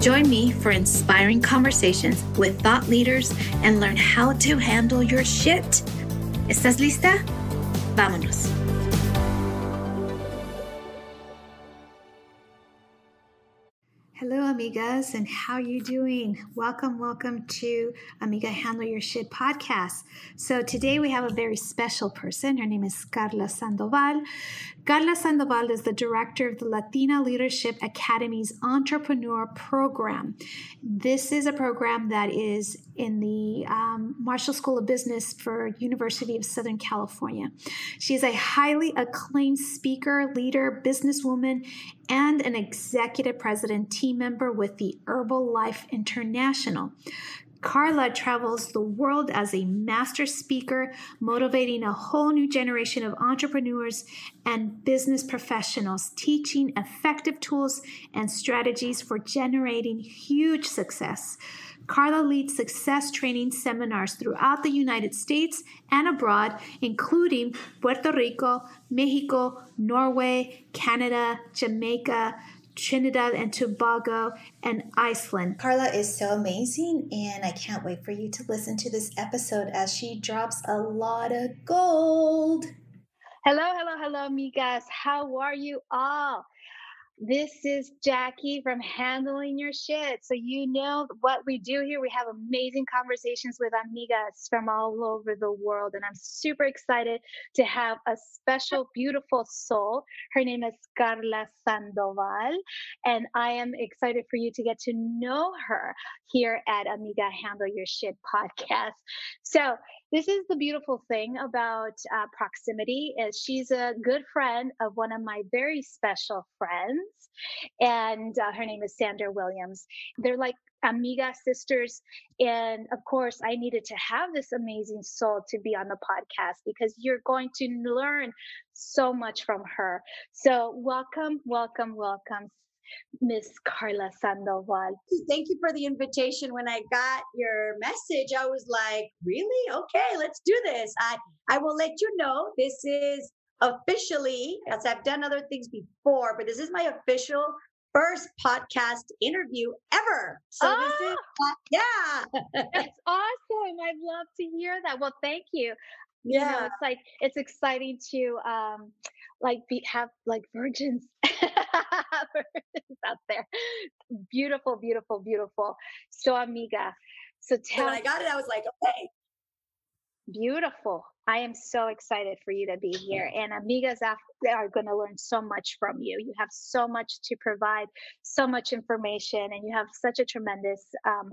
Join me for inspiring conversations with thought leaders and learn how to handle your shit. ¿Estás lista? Vámonos. Hello, amigas, and how you doing? Welcome, welcome to Amiga Handle Your Shit podcast. So today we have a very special person. Her name is Carla Sandoval. Carla Sandoval is the director of the Latina Leadership Academy's Entrepreneur Program. This is a program that is in the um, Marshall School of Business for University of Southern California. She is a highly acclaimed speaker, leader, businesswoman, and an executive president team member with the Herbalife International. Carla travels the world as a master speaker, motivating a whole new generation of entrepreneurs and business professionals, teaching effective tools and strategies for generating huge success. Carla leads success training seminars throughout the United States and abroad, including Puerto Rico, Mexico, Norway, Canada, Jamaica, Trinidad and Tobago, and Iceland. Carla is so amazing, and I can't wait for you to listen to this episode as she drops a lot of gold. Hello, hello, hello, amigas. How are you all? This is Jackie from Handling Your Shit. So, you know what we do here. We have amazing conversations with amigas from all over the world. And I'm super excited to have a special, beautiful soul. Her name is Carla Sandoval. And I am excited for you to get to know her here at Amiga Handle Your Shit podcast. So, this is the beautiful thing about uh, proximity is she's a good friend of one of my very special friends and uh, her name is sandra williams. They're like amiga sisters and of course i needed to have this amazing soul to be on the podcast because you're going to learn so much from her. So welcome welcome welcome Miss Carla Sandoval. Thank you for the invitation. When I got your message, I was like, really? Okay, let's do this. I, I will let you know this is officially, as I've done other things before, but this is my official first podcast interview ever. So oh, this is, uh, yeah. That's awesome. I'd love to hear that. Well, thank you. Yeah. You know, it's like, it's exciting to, um, like be, have like virgins out there. Beautiful, beautiful, beautiful. So, amiga. So tell. when I got it, I was like, okay. Beautiful. I am so excited for you to be here. And amigas are going to learn so much from you. You have so much to provide, so much information, and you have such a tremendous, um,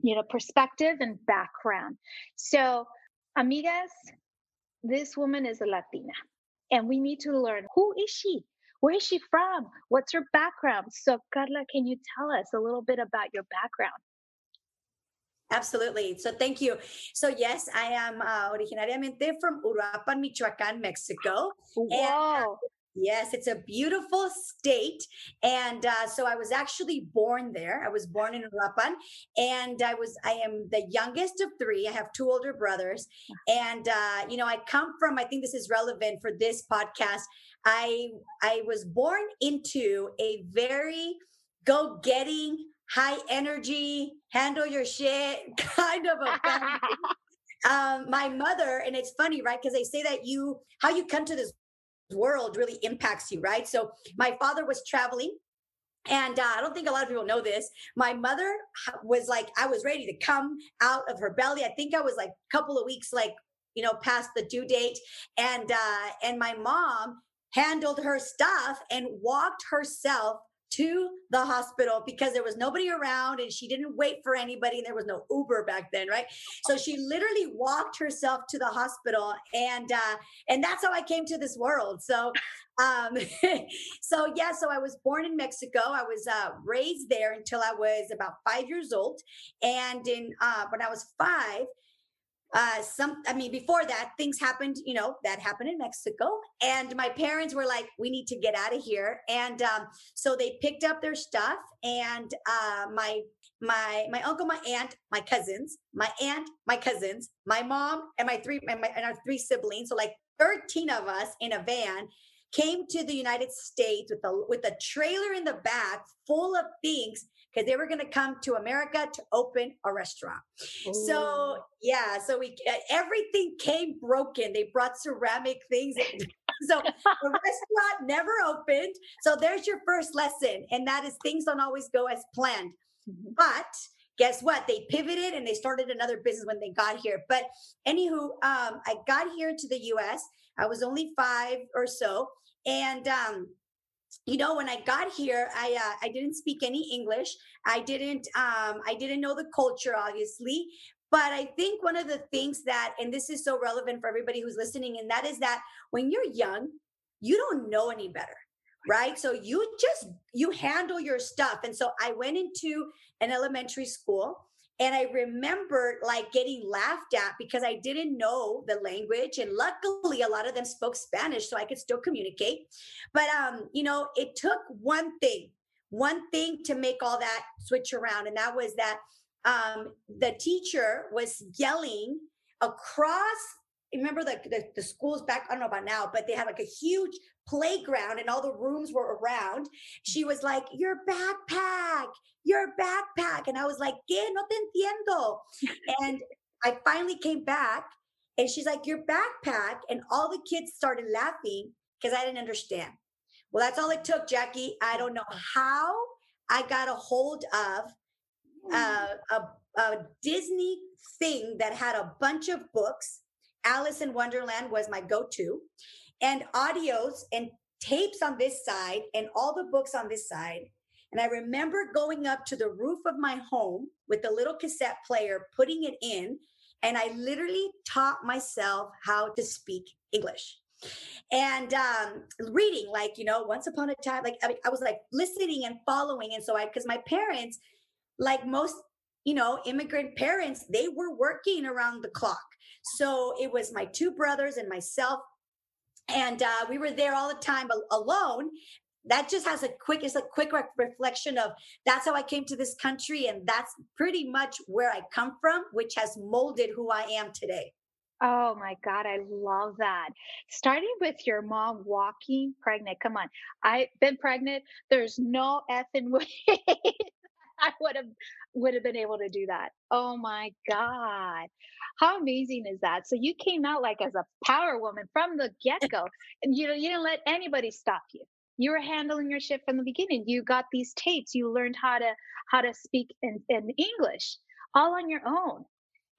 you know, perspective and background. So, amigas, this woman is a Latina, and we need to learn who is she? Where is she from? What's her background? So, Carla, can you tell us a little bit about your background? Absolutely. So thank you. So yes, I am uh, originariamente from Uruapan, Michoacan, Mexico. Wow. Yes, it's a beautiful state. And uh, so I was actually born there. I was born in Uruapan and I was, I am the youngest of three. I have two older brothers. And, uh, you know, I come from, I think this is relevant for this podcast. I, I was born into a very go getting, high energy, handle your shit kind of a family. um, my mother, and it's funny, right? Because they say that you, how you come to this world really impacts you, right? So my father was traveling. And uh, I don't think a lot of people know this. My mother was like, I was ready to come out of her belly. I think I was like a couple of weeks, like, you know, past the due date. And uh, and my mom handled her stuff and walked herself to the hospital because there was nobody around and she didn't wait for anybody and there was no uber back then right? So she literally walked herself to the hospital and uh and that's how i came to this world. So um so yeah so i was born in mexico. I was uh raised there until i was about five years old. And in uh when i was five uh some i mean before that things happened you know that happened in mexico and my parents were like we need to get out of here and um so they picked up their stuff and uh my my my uncle my aunt my cousins my aunt my cousins my mom and my three and, my, and our three siblings so like 13 of us in a van came to the united states with a with a trailer in the back full of things because they were going to come to America to open a restaurant. Ooh. So yeah, so we everything came broken. They brought ceramic things. so the restaurant never opened. So there's your first lesson, and that is things don't always go as planned. Mm-hmm. But guess what? They pivoted and they started another business when they got here. But anywho, um, I got here to the U.S. I was only five or so, and um, you know when i got here i uh, i didn't speak any english. I didn't um i didn't know the culture obviously. But i think one of the things that and this is so relevant for everybody who's listening and that is that when you're young you don't know any better right? So you just you handle your stuff. And so i went into an elementary school and I remember like getting laughed at because I didn't know the language. And luckily, a lot of them spoke Spanish, so I could still communicate. But, um, you know, it took one thing, one thing to make all that switch around. And that was that um, the teacher was yelling across remember the, the, the schools back i don't know about now but they had like a huge playground and all the rooms were around she was like your backpack your backpack. And I was like, ¿Qué? No te entiendo. and I finally came back and she's like, your backpack. And all the kids started laughing because I didn't understand. Well, that's all it took, Jackie. I don't know how I got a hold of uh, a, a Disney thing that had a bunch of books. Alice in Wonderland was my go to, and audios and tapes on this side, and all the books on this side. And I remember going up to the roof of my home with the little cassette player, putting it in, and I literally taught myself how to speak English. And um, reading, like, you know, once upon a time, like, I, mean, I was like listening and following. And so I, because my parents, like most, you know, immigrant parents, they were working around the clock. So it was my two brothers and myself and uh, we were there all the time alone that just has a quick it's a quick re- reflection of that's how i came to this country and that's pretty much where i come from which has molded who i am today Oh my God, I love that. Starting with your mom walking pregnant. Come on. I've been pregnant. There's no effing way I would have would have been able to do that. Oh my God. How amazing is that? So you came out like as a power woman from the get-go. And you know, you didn't let anybody stop you you were handling your shit from the beginning you got these tapes you learned how to how to speak in, in english all on your own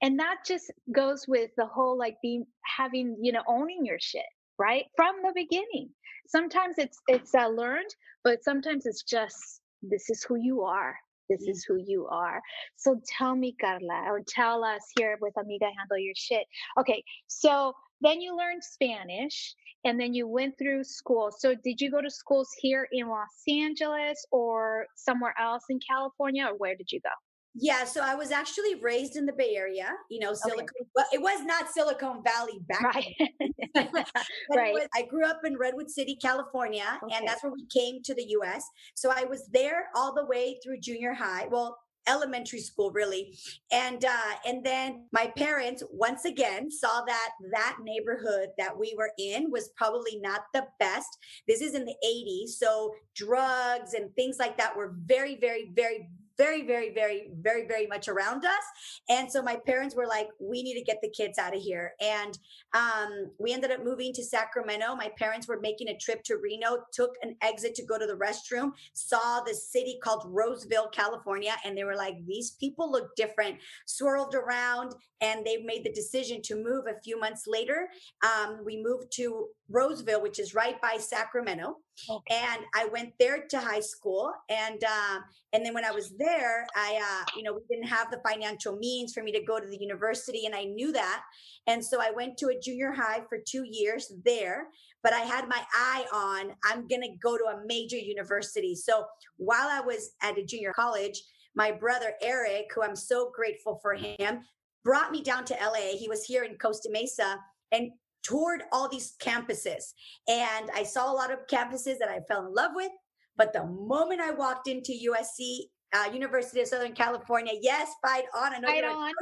and that just goes with the whole like being having you know owning your shit right from the beginning sometimes it's it's uh, learned but sometimes it's just this is who you are this mm-hmm. is who you are so tell me carla or tell us here with amiga handle your shit okay so then you learned spanish and then you went through school. So did you go to schools here in Los Angeles or somewhere else in California or where did you go? Yeah, so I was actually raised in the Bay Area, you know, Silicon. Okay. Well, it was not Silicon Valley back right. then. right. Was, I grew up in Redwood City, California, okay. and that's where we came to the U.S. So I was there all the way through junior high. Well, elementary school really and uh and then my parents once again saw that that neighborhood that we were in was probably not the best this is in the 80s so drugs and things like that were very very very very, very, very, very, very much around us. And so my parents were like, we need to get the kids out of here. And um, we ended up moving to Sacramento. My parents were making a trip to Reno, took an exit to go to the restroom, saw the city called Roseville, California, and they were like, these people look different, swirled around, and they made the decision to move a few months later. Um, we moved to Roseville, which is right by Sacramento. Okay. And I went there to high school. And uh, and then when I was there, I uh, you know, we didn't have the financial means for me to go to the university, and I knew that. And so I went to a junior high for two years there. But I had my eye on I'm gonna go to a major university. So while I was at a junior college, my brother Eric, who I'm so grateful for him, brought me down to LA. He was here in Costa Mesa and toured all these campuses. And I saw a lot of campuses that I fell in love with. But the moment I walked into USC, uh, University of Southern California, yes, fight on. I know fight on.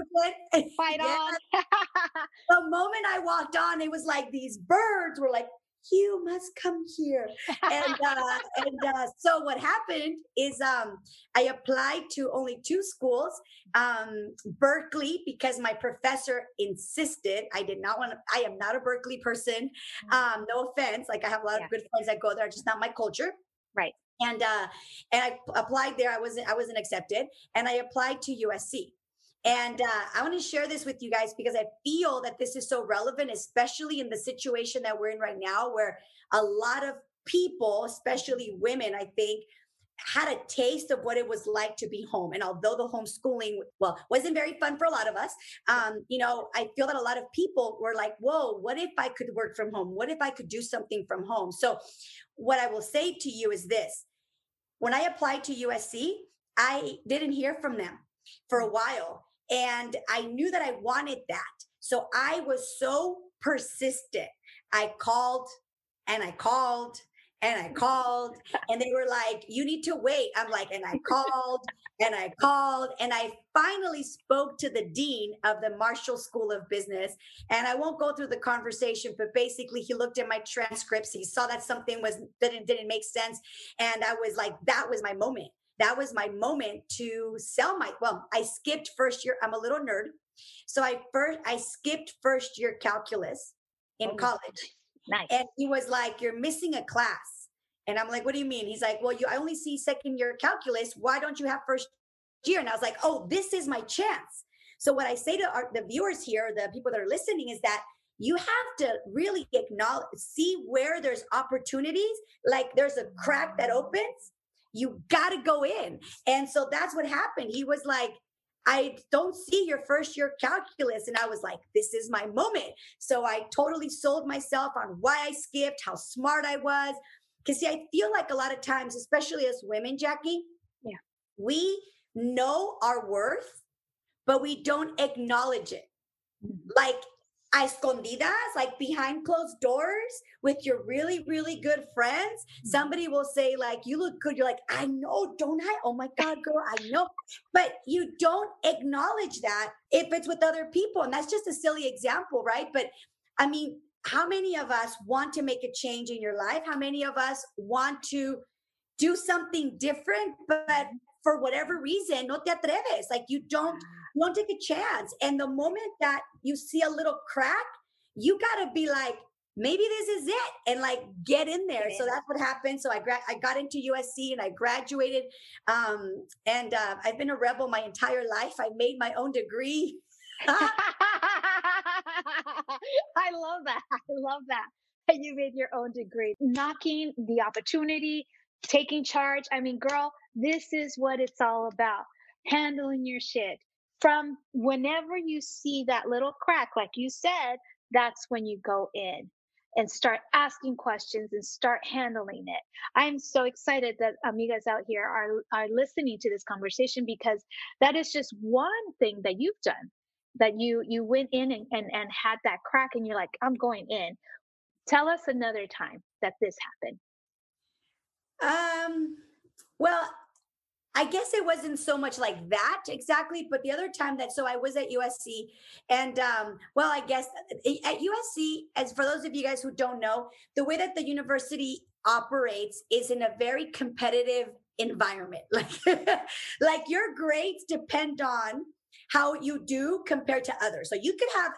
Fight on. the moment I walked on, it was like these birds were like you must come here. And uh, and uh, so what happened is um, i applied to only two schools um, berkeley because my professor insisted. I did not want to i am not a berkeley person. Mm. um, no offense like i have a lot yeah. of good friends that go there just not my culture. Right. And uh and i applied there i wasn't i wasn't accepted and i applied to usc and uh, I want to share this with you guys because I feel that this is so relevant, especially in the situation that we're in right now, where a lot of people, especially women, I think, had a taste of what it was like to be home. And although the homeschooling, well, wasn't very fun for a lot of us, um, you know, I feel that a lot of people were like, whoa, what if I could work from home? What if I could do something from home? So, what I will say to you is this when I applied to USC, I didn't hear from them for a while. And I knew that I wanted that. So I was so persistent. I called and I called and I called and they were like, you need to wait. I'm like, and I called and I called and I finally spoke to the dean of the Marshall School of Business. And I won't go through the conversation, but basically he looked at my transcripts. He saw that something was didn't didn't make sense. And I was like, that was my moment that was my moment to sell my well i skipped first year i'm a little nerd. So i first i skipped first year calculus in oh, college. nice. And he was like you're missing a class. And i'm like what do you mean? He's like well you i only see second year calculus. Why don't you have first year? And i was like oh this is my chance. So what i say to our, the viewers here the people that are listening is that you have to really acknowledge see where there's opportunities like there's a crack that opens you got to go in. And so that's what happened. He was like, I don't see your first year calculus. And I was like, this is my moment. So I totally sold myself on why I skipped, how smart I was. Because, see, I feel like a lot of times, especially as women, Jackie, yeah, we know our worth, but we don't acknowledge it. Mm-hmm. Like a escondidas, like behind closed doors with your really, really good friends. Mm-hmm. Somebody will say, like, you look good. You're like, I know, don't I? Oh my God, girl, I know. But you don't acknowledge that if it's with other people. And that's just a silly example, right? But I mean, how many of us want to make a change in your life? How many of us want to do something different, but mm-hmm. for whatever reason, no te atreves? Like you don't you don't take a chance. And the moment that you see a little crack, you got to be like, maybe this is it and like get in there. So that's what happened. So i gra- i got into usc and i graduated um, and uh, i've been a rebel my entire life. I made my own degree. I love that. I love that you made your own degree. Knocking the opportunity taking charge. I mean girl this is what it's all about handling your shit from whenever you see that little crack, like you said, that's when you go in. and start asking questions and start handling it. I'm so excited that amigas out here are are listening to this conversation because that is just one thing that you've done that you you went in and, and, and had that crack and you're like, I'm going in. Tell us another time that this happened. Um well, I guess it wasn't so much like that exactly, but the other time that so I was at USC, and um, well, I guess uh, at USC, as for those of you guys who don't know, the way that the university operates is in a very competitive environment. Like, like your grades depend on how you do compared to others. So you could have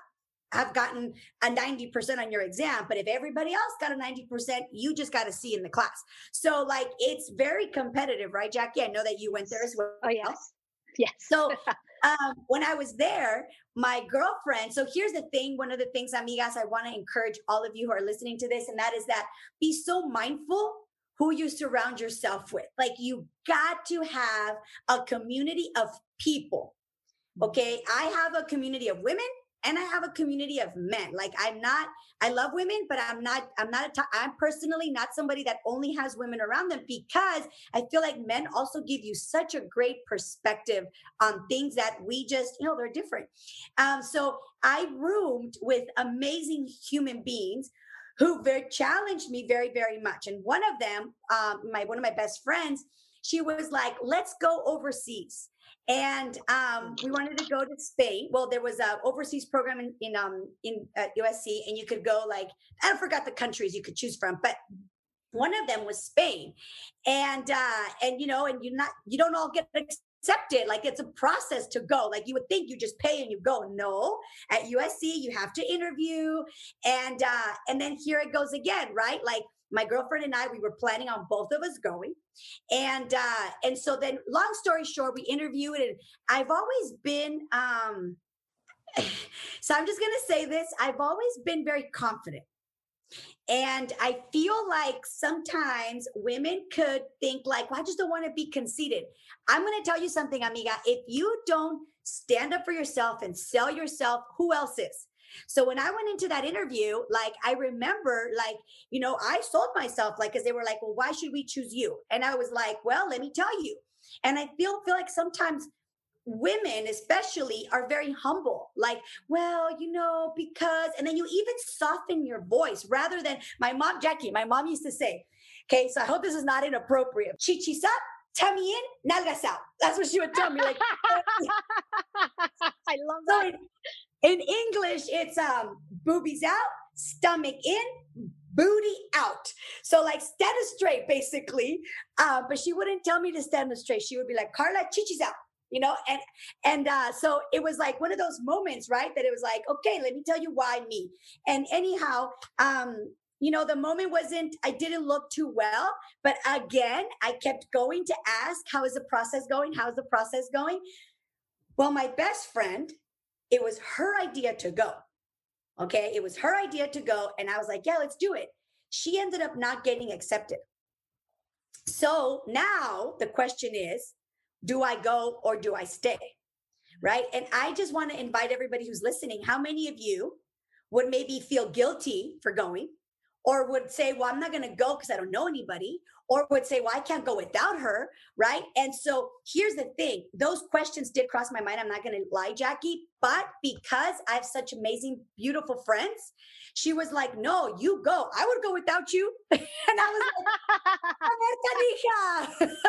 have gotten a 90% on your exam, but if everybody else got a 90%, you just got a C in the class. So like it's very competitive, right, Jackie? I know that you went there as well. Oh yes. Yes. So um, when I was there, my girlfriend, so here's the thing, one of the things, amigas, I want to encourage all of you who are listening to this, and that is that be so mindful who you surround yourself with. Like you got to have a community of people. Mm. Okay. I have a community of women and I have a community of men. Like I'm not, I love women, but I'm not, I'm not, i I'm personally not somebody that only has women around them because I feel like men also give you such a great perspective on things that we just, you know, they're different. Um, so I roomed with amazing human beings who very challenged me very, very much. And one of them, um, my one of my best friends, she was like, "Let's go overseas." And um, we wanted to go to Spain. Well, there was a overseas program in in um in at USC, and you could go like I forgot the countries you could choose from, but one of them was Spain, and uh, and you know, and you not you don't all get accepted. Like it's a process to go. Like you would think you just pay and you go. No, at USC you have to interview, and uh, and then here it goes again, right? Like my girlfriend and I, we were planning on both of us going. And uh, and so then long story short, we interviewed and I've always been um so I'm just gonna say this. I've always been very confident. And I feel like sometimes women could think like, well, I just don't want to be conceited. I'm going to tell you something, amiga. If you don't stand up for yourself and sell yourself, who else is? So when I went into that interview, like I remember, like, you know, I sold myself, like, because they were like, well, why should we choose you? And I was like, well, let me tell you. And I feel feel like sometimes women especially are very humble like well you know because and then you even soften your voice rather than my mom jackie my mom used to say okay so i hope this is not inappropriate chichis up tummy in nalgas out that's what she would tell me like i love that so in English, it's um boobies out, stomach in, booty out. So like stand straight, basically. Uh, but she wouldn't tell me to stand straight. She would be like, Carla, chichis out. You know, and and uh, so it was like one of those moments, right? That it was like, okay, let me tell you why me. And anyhow, um, you know, the moment wasn't, I didn't look too well. But again, I kept going to ask, how is the process going? How's the process going? Well, my best friend, it was her idea to go. Okay. It was her idea to go. And I was like, yeah, let's do it. She ended up not getting accepted. So now the question is do I go or do I stay? Right. And I just want to invite everybody who's listening how many of you would maybe feel guilty for going or would say, well, I'm not going to go because I don't know anybody, or would say, well, I can't go without her, right? And so here's the thing those questions did cross my mind. I'm not going to lie, Jackie, but because I have such amazing, beautiful friends, she was like, no, you go. I would go without you. and I was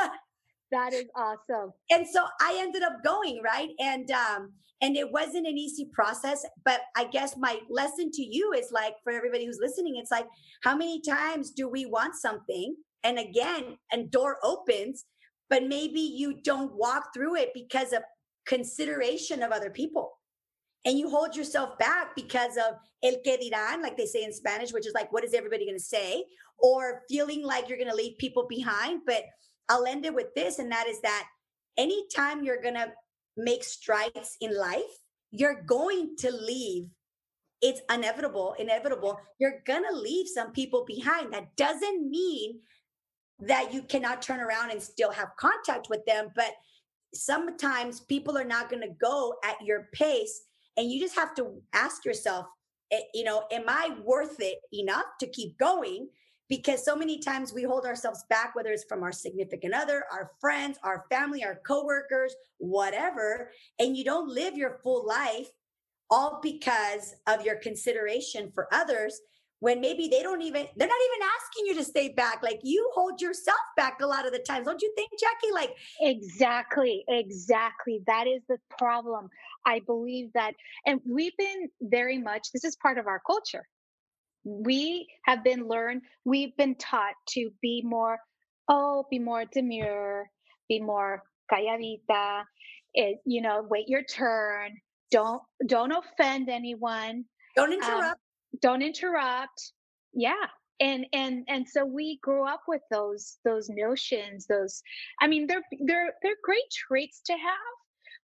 like, that is awesome. And so I ended up going, right? And um, and it wasn't an easy process but i guess my lesson to you is like for everybody who's listening it's like how many times do we want something and again and door opens but maybe you don't walk through it because of consideration of other people and you hold yourself back because of el que dirán like they say in spanish which is like what is everybody going to say or feeling like you're going to leave people behind but i'll end it with this and that is that anytime you're going to make strides in life, you're going to leave. It's inevitable, inevitable. You're going to leave some people behind. That doesn't mean that you cannot turn around and still have contact with them, but sometimes people are not going to go at your pace. And you just have to ask yourself, eh, you know, am I worth it enough to keep going? Because so many times we hold ourselves back, whether it's from our significant other, our friends, our family, our coworkers, whatever, and you don't live your full life all because of your consideration for others when maybe they don't even they're not even asking you to stay back. Like you hold yourself back a lot of the times don't you think jackie? Like exactly exactly. That is the problem. I believe that and we've been very much this is part of our culture. We have been learned we've been taught to be more oh be more demure be more calladita it, you know wait your turn. Don't don't offend anyone. Don't um, interrupt. um, don't interrupt. Yeah and and and so we grew up with those those notions those i mean they're they're they're great traits to have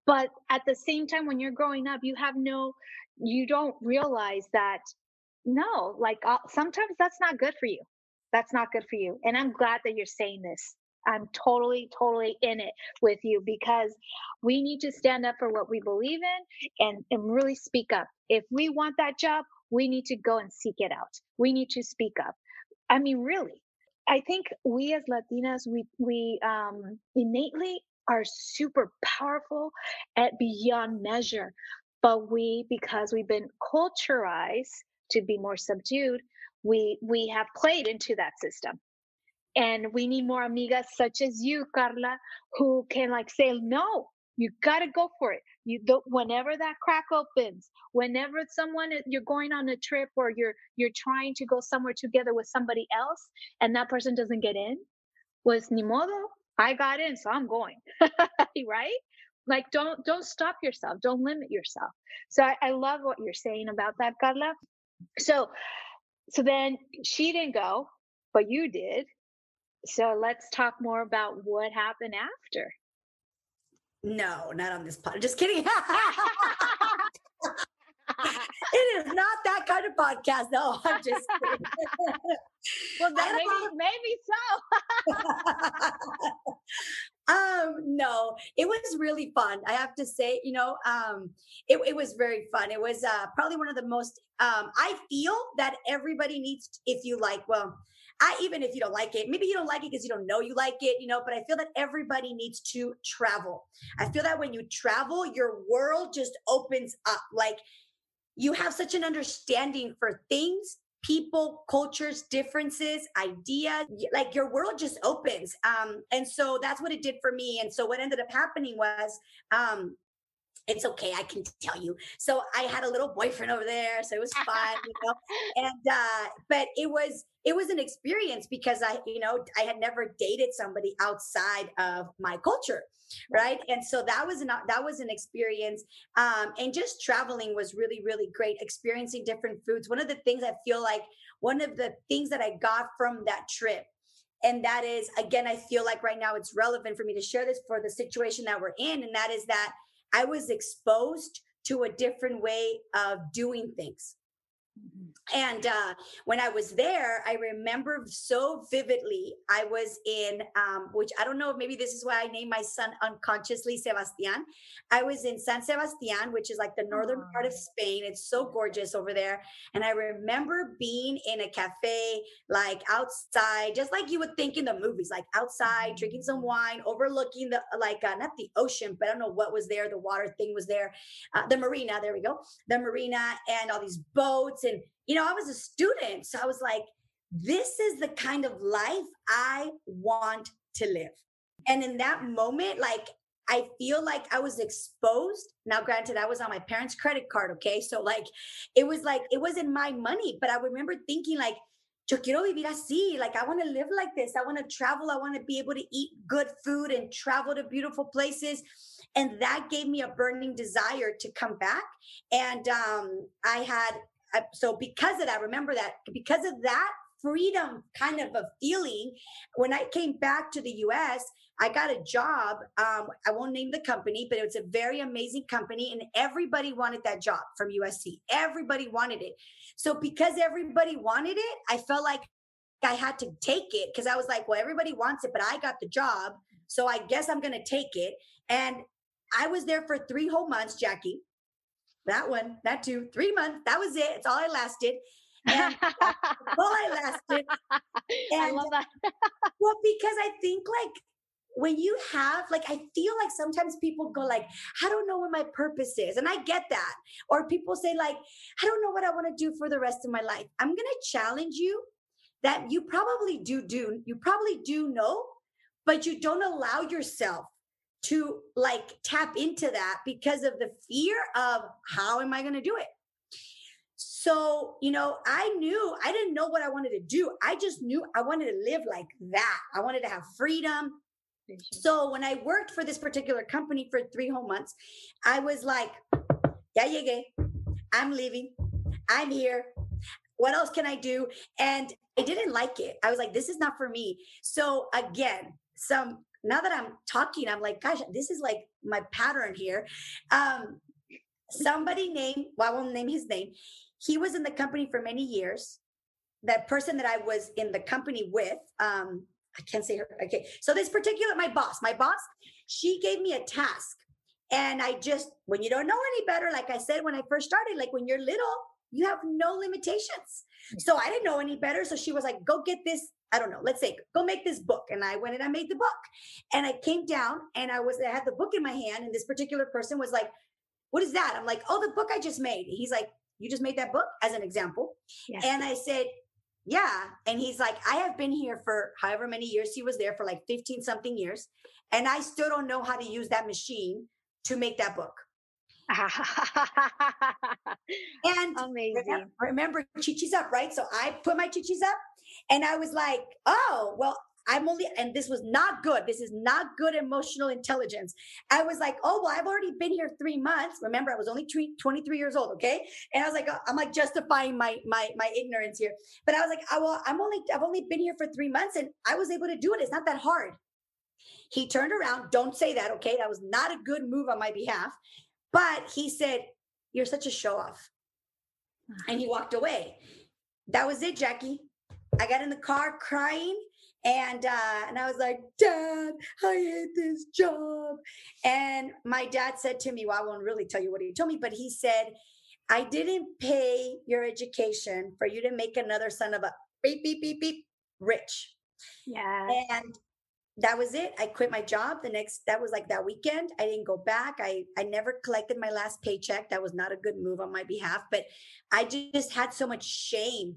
but at the same time when you're growing up you have no you don't realize that no like uh, sometimes that's not good for you. That's not good for you and i'm glad that you're saying this i'm totally totally in it with you because we need to stand up for what we believe in and and really speak up if we want that job we need to go and seek it out. We need to speak up. I mean, really, I think we as Latinas, we we um, innately are super powerful at beyond measure, but we because we've been culturized to be more subdued, we we have played into that system. And we need more amigas such as you, Carla, who can like say, no, you got to go for it. You do, whenever that crack opens, whenever someone eh, you're going on a trip or you're you're trying to go somewhere together with somebody else and that person doesn't get in, was ni modo. I got in, so I'm going. right? Like don't don't stop yourself. Don't limit yourself. So I, I love what you're saying about that, Carla. So so then she didn't go, but you did. So let's talk more about what happened after. No, not on this pod. Just kidding. it is not that kind of podcast. No, I'm just kidding. well, maybe, maybe so. um, no, it was really fun. I have to say, you know, um, it, it was very fun. It was uh, probably one of the most. Um, I feel that everybody needs, if you like, well, I even if you don't like it, maybe you don't like it because you don't know you like it, you know, but I feel that everybody needs to travel. I feel that when you travel, your world just opens up. Like you have such an understanding for things people cultures differences ideas like your world just opens um and so that's what it did for me and so what ended up happening was um it's okay i can tell you. So i had a little boyfriend over there so it was fun you know? And uh but it was it was an experience because i you know i had never dated somebody outside of my culture right. and so that was an that was an experience um and just traveling was really really great experiencing different foods. One of the things i feel like one of the things that i got from that trip and that is again i feel like right now it's relevant for me to share this for the situation that we're in and that is that I was exposed to a different way of doing things. And uh, when I was there, I remember so vividly. I was in, um, which I don't know, maybe this is why I named my son unconsciously Sebastian. I was in San Sebastian, which is like the northern part of Spain. It's so gorgeous over there. And I remember being in a cafe, like outside, just like you would think in the movies, like outside, mm-hmm. drinking some wine, overlooking the, like, uh, not the ocean, but I don't know what was there. The water thing was there. Uh, the marina, there we go. The marina and all these boats and you know, I was a student. So I was like, this is the kind of life I want to live. And in that moment, like, I feel like I was exposed. Now, granted, I was on my parents' credit card. Okay. So, like, it was like, it wasn't my money, but I remember thinking, like, yo quiero vivir así. Like, I want to live like this. I want to travel. I want to be able to eat good food and travel to beautiful places. And that gave me a burning desire to come back. And um, I had so because of that, remember that because of that freedom kind of a feeling, when I came back to the US, I got a job. Um, I won't name the company, but it was a very amazing company, and everybody wanted that job from USC. Everybody wanted it. So because everybody wanted it, I felt like I had to take it because I was like, well, everybody wants it, but I got the job. So I guess I'm going to take it. And I was there for three whole months, Jackie. That one, that two, three months. That was it. It's all I lasted. And all I lasted. And, I love that. well, because I think like when you have like i feel like sometimes people go like i don't know what my purpose is and i get that or people say like i don't know what i want to do for the rest of my life i'm going to challenge you that you probably do do you probably do know but you don't allow yourself to like tap into that because of the fear of how am i going to do it so, you know, I knew I didn't know what I wanted to do. I just knew I wanted to live like that. I wanted to have freedom. So when I worked for this particular company for three whole months, I was like, yeah, yeah, yeah. I'm leaving. I'm here. What else can I do? And I didn't like it. I was like, this is not for me. So again, some now that I'm talking, I'm like, gosh, this is like my pattern here. Um, somebody named, well, I won't name his name. He was in the company for many years. That person that I was in the company with, um, I can't say her. Okay. So this particular, my boss, my boss, she gave me a task. And I just, when you don't know any better, like I said when I first started, like when you're little, you have no limitations. So I didn't know any better. So she was like, go get this. I don't know. Let's say, go make this book. And I went and I made the book. And I came down and I was, I had the book in my hand. And this particular person was like, what is that? I'm like, oh, the book I just made. He's like, you just made that book as an example. Yes. And I said, yeah. And he's like, I have been here for however many years. He was there for like 15 something years. And I still don't know how to use that machine to make that book. And amazing. Remember, remember Chichis Up, right? So I put my Chichis up and I was like, oh, well, I'm only, and this was not good. This is not good emotional intelligence. I was like, oh, well, I've already been here three months. Remember, I was only 23 years old. Okay. And I was like, I'm like justifying my, my, my ignorance here. But I was like, oh, well, I'm only, I've only been here for three months and I was able to do it. It's not that hard. He turned around. Don't say that. Okay. That was not a good move on my behalf. But he said, you're such a show off. And he walked away. That was it, Jackie. I got in the car crying and uh, and I was like, Dad, I hate this job. And my dad said to me, Well, I won't really tell you what he told me, but he said, I didn't pay your education for you to make another son of a beep beep beep beep rich. Yeah. And that was it. I quit my job the next that was like that weekend. I didn't go back. I I never collected my last paycheck. That was not a good move on my behalf, but I just had so much shame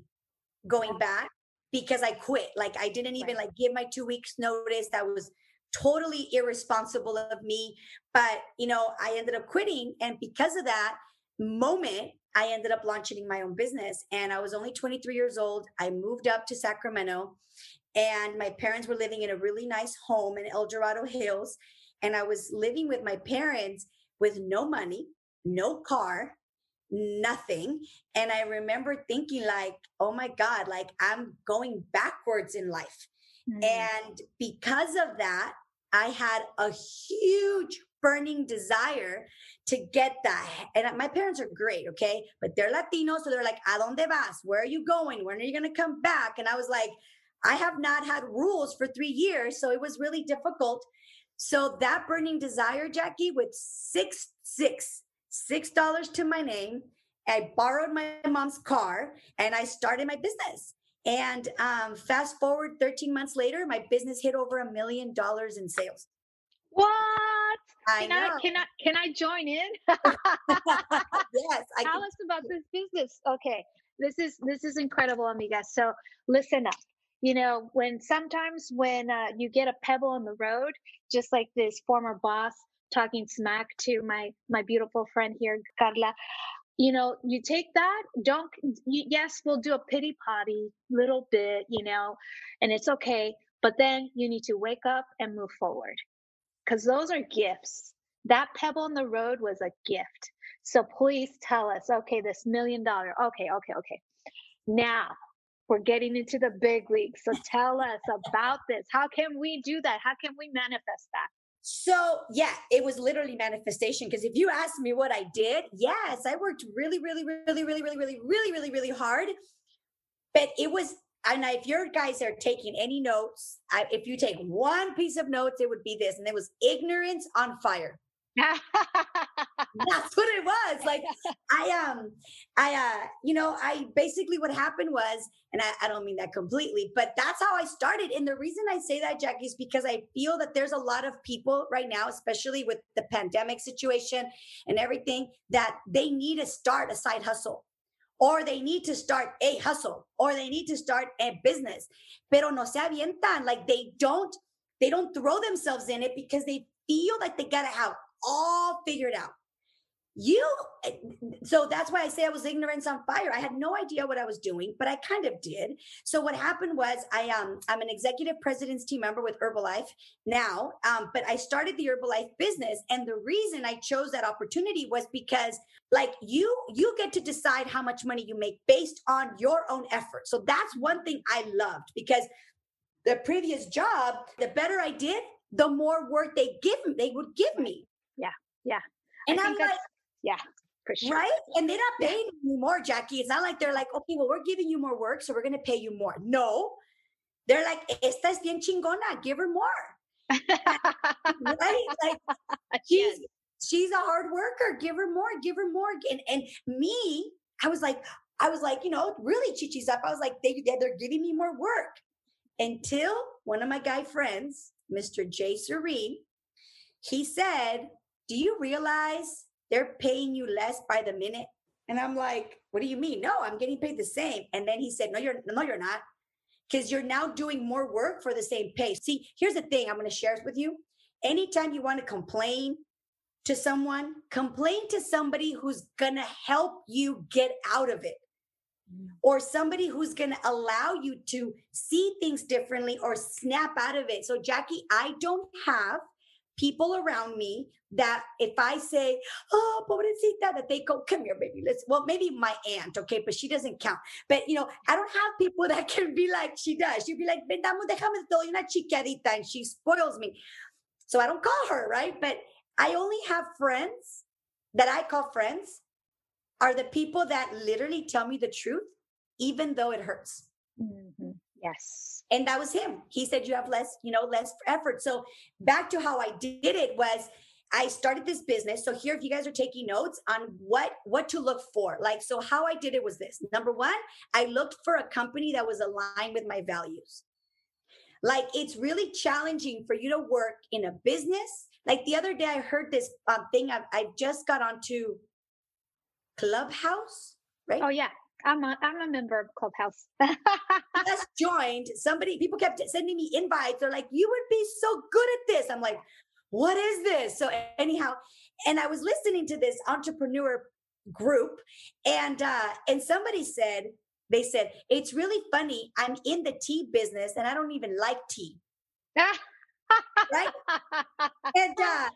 going back because I quit. Like I didn't even right. like give my 2 weeks notice. That was totally irresponsible of me, but you know, I ended up quitting and because of that moment, I ended up launching my own business and I was only 23 years old. I moved up to Sacramento and my parents were living in a really nice home in El Dorado Hills and I was living with my parents with no money, no car, nothing. And I remember thinking, like, oh my God, like I'm going backwards in life. Mm-hmm. And because of that, I had a huge burning desire to get that. And my parents are great, okay? But they're Latinos, so they're like, ¿A dónde vas? Where are you going? When are you going to come back? And I was like, I have not had rules for three years. So it was really difficult. So that burning desire, Jackie, with six, six, six dollars to my name. I borrowed my mom's car and I started my business. And um, fast forward 13 months later, my business hit over a million dollars in sales. What? I can know. I can I can I join in? yes. I Tell can. us about this business. Okay. This is this is incredible, amiga. So listen up. You know, when sometimes when uh, you get a pebble on the road, just like this former boss talking smack to my my beautiful friend here carla you know you take that don't you, yes we'll do a pity potty little bit you know and it's okay but then you need to wake up and move forward because those are gifts. That pebble in the road was a gift. So please tell us okay this million dollar okay okay okay. Now we're getting into the big leagues so tell us about this how can we do that how can we manifest that so yeah, it was literally manifestation. Because if you ask me what I did, yes, I worked really, really, really, really, really, really, really, really, really hard. But it was, and if your guys are taking any notes, I, if you take one piece of notes, it would be this, and it was ignorance on fire. That's what it was. Like I um I uh you know I basically what happened was and I, I don't mean that completely, but that's how I started. And the reason I say that, Jackie, is because I feel that there's a lot of people right now, especially with the pandemic situation and everything, that they need to start a side hustle or they need to start a hustle or they need to start a business pero no se avientan like they don't they don't throw themselves in it because they feel like they gotta have all figured out you eh, so that's why i say i was ignorance on fire. I had no idea what i was doing but i kind of did. So what happened was i um i'm an executive president's team member with herbalife now um but i started the herbalife business and the reason i chose that opportunity was because like you you get to decide how much money you make based on your own effort. So that's one thing i loved because the previous job the better i did the more work they give they would give me. Yeah yeah. And i'm like yeah, sure. Right? And they're not paying you more, Jackie. It's not like they're like, okay, well, we're giving you more work, so we're going to pay you more. No, they're like, esta es bien chingona, give her more. right? Like, she's, she's a hard worker, give her more, give her more. And, and me, I was like, I was like, you know, really chichis up. I was like, they, they're giving me more work until one of my guy friends, Mr. Jay Serene, he said, do you realize they're paying you less by the minute. And I'm like, what do you mean? No, I'm getting paid the same. And then he said, no, you're no, you're not. Because you're now doing more work for the same pay. See, here's the thing I'm going to share with you. Anytime you want to complain to someone, complain to somebody who's going to help you get out of it mm. or somebody who's going to allow you to see things differently or snap out of it. So, Jackie, I don't have people around me that if I say, oh, pobrecita, that they go, come here, baby. Let's, well, maybe my aunt, okay, but she doesn't count. But, you know, I don't have people that can be like she does. She'll be like, vendamos, déjame doy una chiquadita, and she spoils me. So I don't call her, right? But I only have friends that I call friends are the people that literally tell me the truth, even though it hurts. Mm-hmm. Yes. And that was him. He said, you have less, you know, less effort. So back to how I did it was I started this business. So here, if you guys are taking notes on what what to look for, like so, how I did it was this: number one, I looked for a company that was aligned with my values. Like it's really challenging for you to work in a business. Like the other day, I heard this um, thing. I, I just got onto Clubhouse, right? Oh yeah, I'm a I'm a member of Clubhouse. just joined. Somebody, people kept sending me invites. They're like, "You would be so good at this." I'm like, what is this? So anyhow, and I was listening to this entrepreneur group and uh and somebody said they said it's really funny i'm in the tea business and i don't even like tea right and uh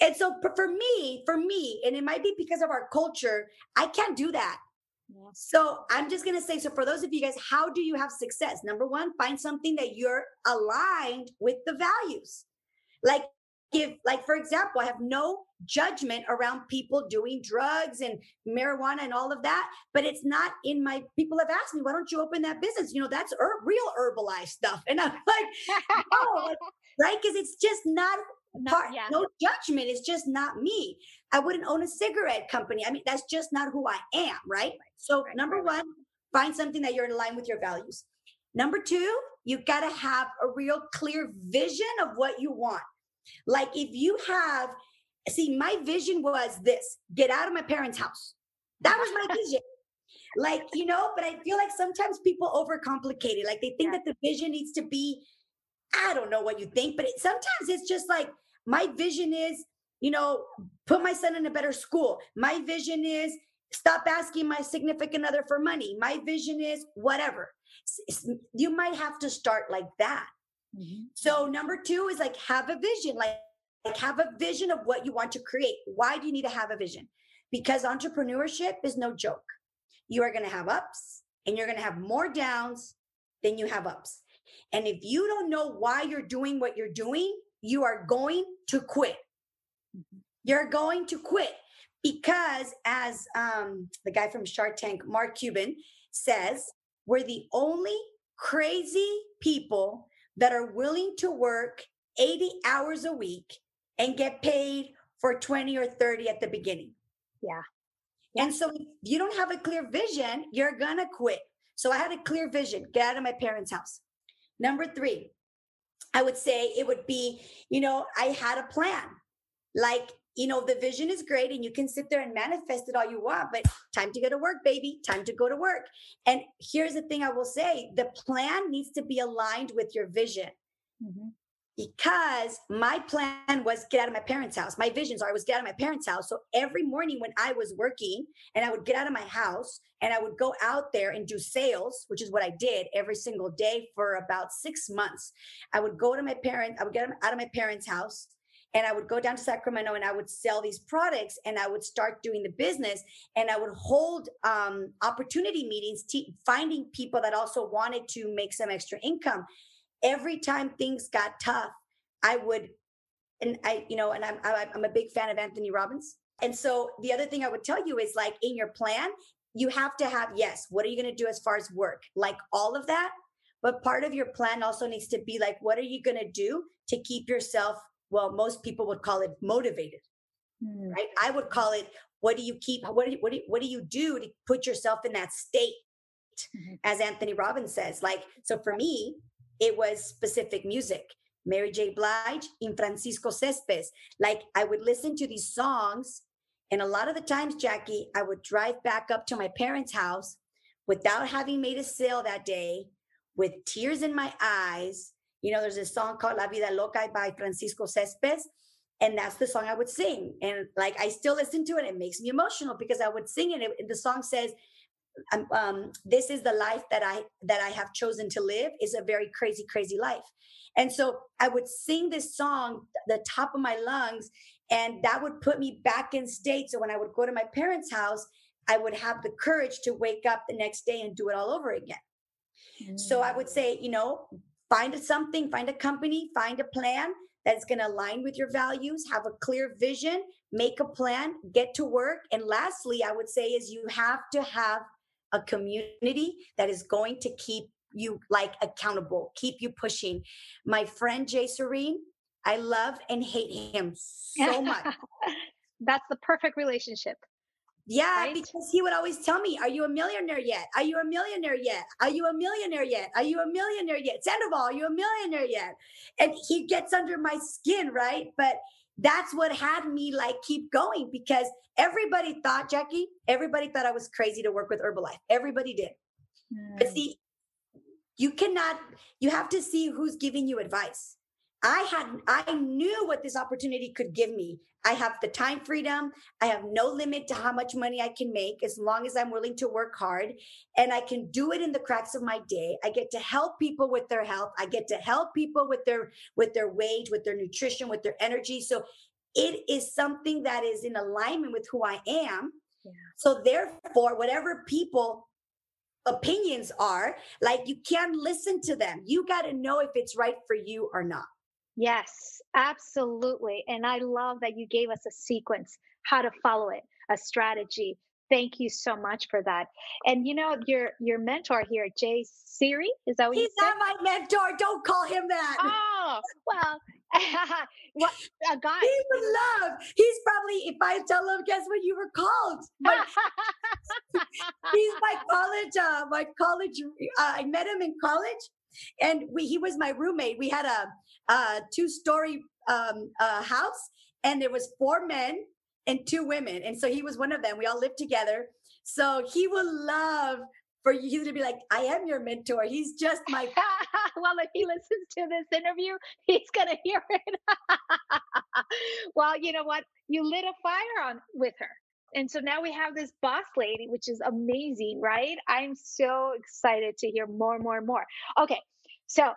and so for me for me and it might be because of our culture i can't do that yeah. so i'm just going to say so for those of you guys how do you have success? Number one find something that you're aligned with the values. Like give like for example i have no judgment around people doing drugs and marijuana and all of that but it's not in my people have asked me why don't you open that business? You know that's er, real herbalized stuff. And i'm like oh right? Because it's just not part yeah. no judgment it's just not me i wouldn't own a cigarette company i mean that's just not who i am right, so right. number one find something that you're in line with your values number two you got to have a real clear vision of what you want like if you have, see, my vision was this get out of my parents' house. That was my vision. like, you know, but I feel like sometimes people overcomplicate it. Like they think yeah. that the vision needs to be, I don't know what you think, but it, sometimes it's just like my vision is, you know, put my son in a better school. My vision is stop asking my significant other for money. My vision is whatever. You might have to start like that. Mm-hmm. So number two is like have a vision, like, like have a vision of what you want to create. Why do you need to have a vision? Because entrepreneurship is no joke. You are going to have ups and you're going to have more downs than you have ups. And if you don't know why you're doing what you're doing, you are going to quit. Mm-hmm. You're going to quit because, as um, the guy from Shark Tank, Mark Cuban, says, we're the only crazy people that are willing to work 80 hours a week and get paid for 20 or 30 at the beginning. Yeah. And so if you don't have a clear vision, you're going to quit. So I had a clear vision get out of my parents' house. Number three, I would say it would be, you know, I had a plan. Like, you know, the vision is great and you can sit there and manifest it all you want, but time to go to work, baby, time to go to work. And here's the thing I will say the plan needs to be aligned with your vision. Mm-hmm because my plan was get out of my parents' house. My visions are I was get out of my parents' house. So every morning when I was working and I would get out of my house and I would go out there and do sales, which is what I did every single day for about six months. I would go to my parents, I would get out of my parents' house and I would go down to Sacramento and I would sell these products and I would start doing the business and I would hold um, opportunity meetings, finding people that also wanted to make some extra income every time things got tough, I would, and I, you know, and I'm, I'm a big fan of Anthony Robbins. And so the other thing I would tell you is like in your plan, you have to have, yes, what are you going to do as far as work? Like all of that. But part of your plan also needs to be like, what are you going to do to keep yourself, well, most people would call it motivated, mm. right? I would call it, what do you keep, what do you, what do you, what do you do to put yourself in that state? Mm-hmm. As Anthony Robbins says, like, so for me, it was specific music. Mary J. Blige in Francisco Cespedes. Like I would listen to these songs, and a lot of the times, Jackie, I would drive back up to my parents' house without having made a sale that day, with tears in my eyes. You know, there's a song called La Vida Loca by Francisco Cespedes. And that's the song I would sing. And like I still listen to it, it makes me emotional because I would sing it. And the song says, um, this is the life that I that I have chosen to live is a very crazy, crazy life. And so I would sing this song the top of my lungs, and that would put me back in state. So when I would go to my parents' house, I would have the courage to wake up the next day and do it all over again. Mm. So I would say, you know, find something, find a company, find a plan that's going to align with your values, have a clear vision, make a plan, get to work. And lastly, I would say is you have to have a community that is going to keep you like accountable, keep you pushing. My friend Jay Serene, I love and hate him so much. That's the perfect relationship. Yeah, right? because he would always tell me, Are you a millionaire yet? Are you a millionaire yet? Are you a millionaire yet? Are you a millionaire yet? Sandoval, are you a millionaire yet? And he gets under my skin, right? But that's what had me like keep going because everybody thought, Jackie, everybody thought I was crazy to work with Herbalife. Everybody did. Mm. But see, you cannot, you have to see who's giving you advice. I had I knew what this opportunity could give me. I have the time freedom. I have no limit to how much money I can make as long as I'm willing to work hard and I can do it in the cracks of my day. I get to help people with their health. I get to help people with their with their wage, with their nutrition, with their energy. So it is something that is in alignment with who I am. Yeah. So therefore whatever people opinions are, like you can't listen to them. You got to know if it's right for you or not. Yes, absolutely. And I love that you gave us a sequence, how to follow it, a strategy. Thank you so much for that. And you know, your your mentor here, Jay Siri, is that what He's you not my mentor. Don't call him that. Oh, well, what a guy. He would love. He's probably if I tell him, guess what you were called? he's my college, uh, my college. Uh, I met him in college, and we he was my roommate. We had a uh, two story um, uh, house, and there was four men and two women, and so he was one of them. We all lived together. So he would love for you to be like, I am your mentor. He's just my. well, if he listens to this interview, he's going to hear it. well, you know what? You lit a fire on with her. And so now we have this boss lady, which is amazing, right? I'm so excited to hear more, more, more. Okay. So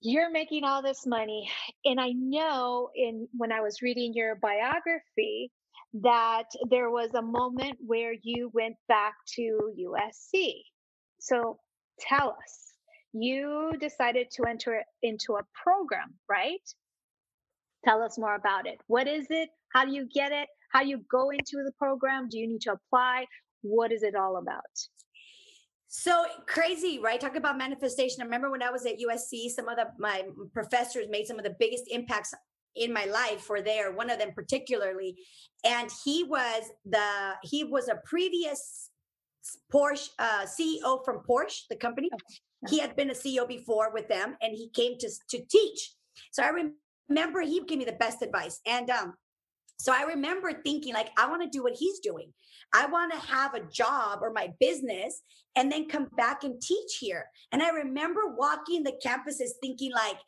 you're making all this money and i know in when i was reading your biography that there was a moment where you went back to usc so tell us you decided to enter into a program right tell us more about it what is it how do you get it how you go into the program do you need to apply what is it all about so crazy, right? Talk about manifestation. I remember when I was at USC, some of the my professors made some of the biggest impacts in my life were there, one of them particularly. And he was the he was a previous Porsche uh, CEO from Porsche, the company. He had been a CEO before with them, and he came to to teach. So I remember he gave me the best advice, and um, so I remember thinking like I want to do what he's doing. I want to have a job or my business and then come back and teach here. And I remember walking the campuses thinking like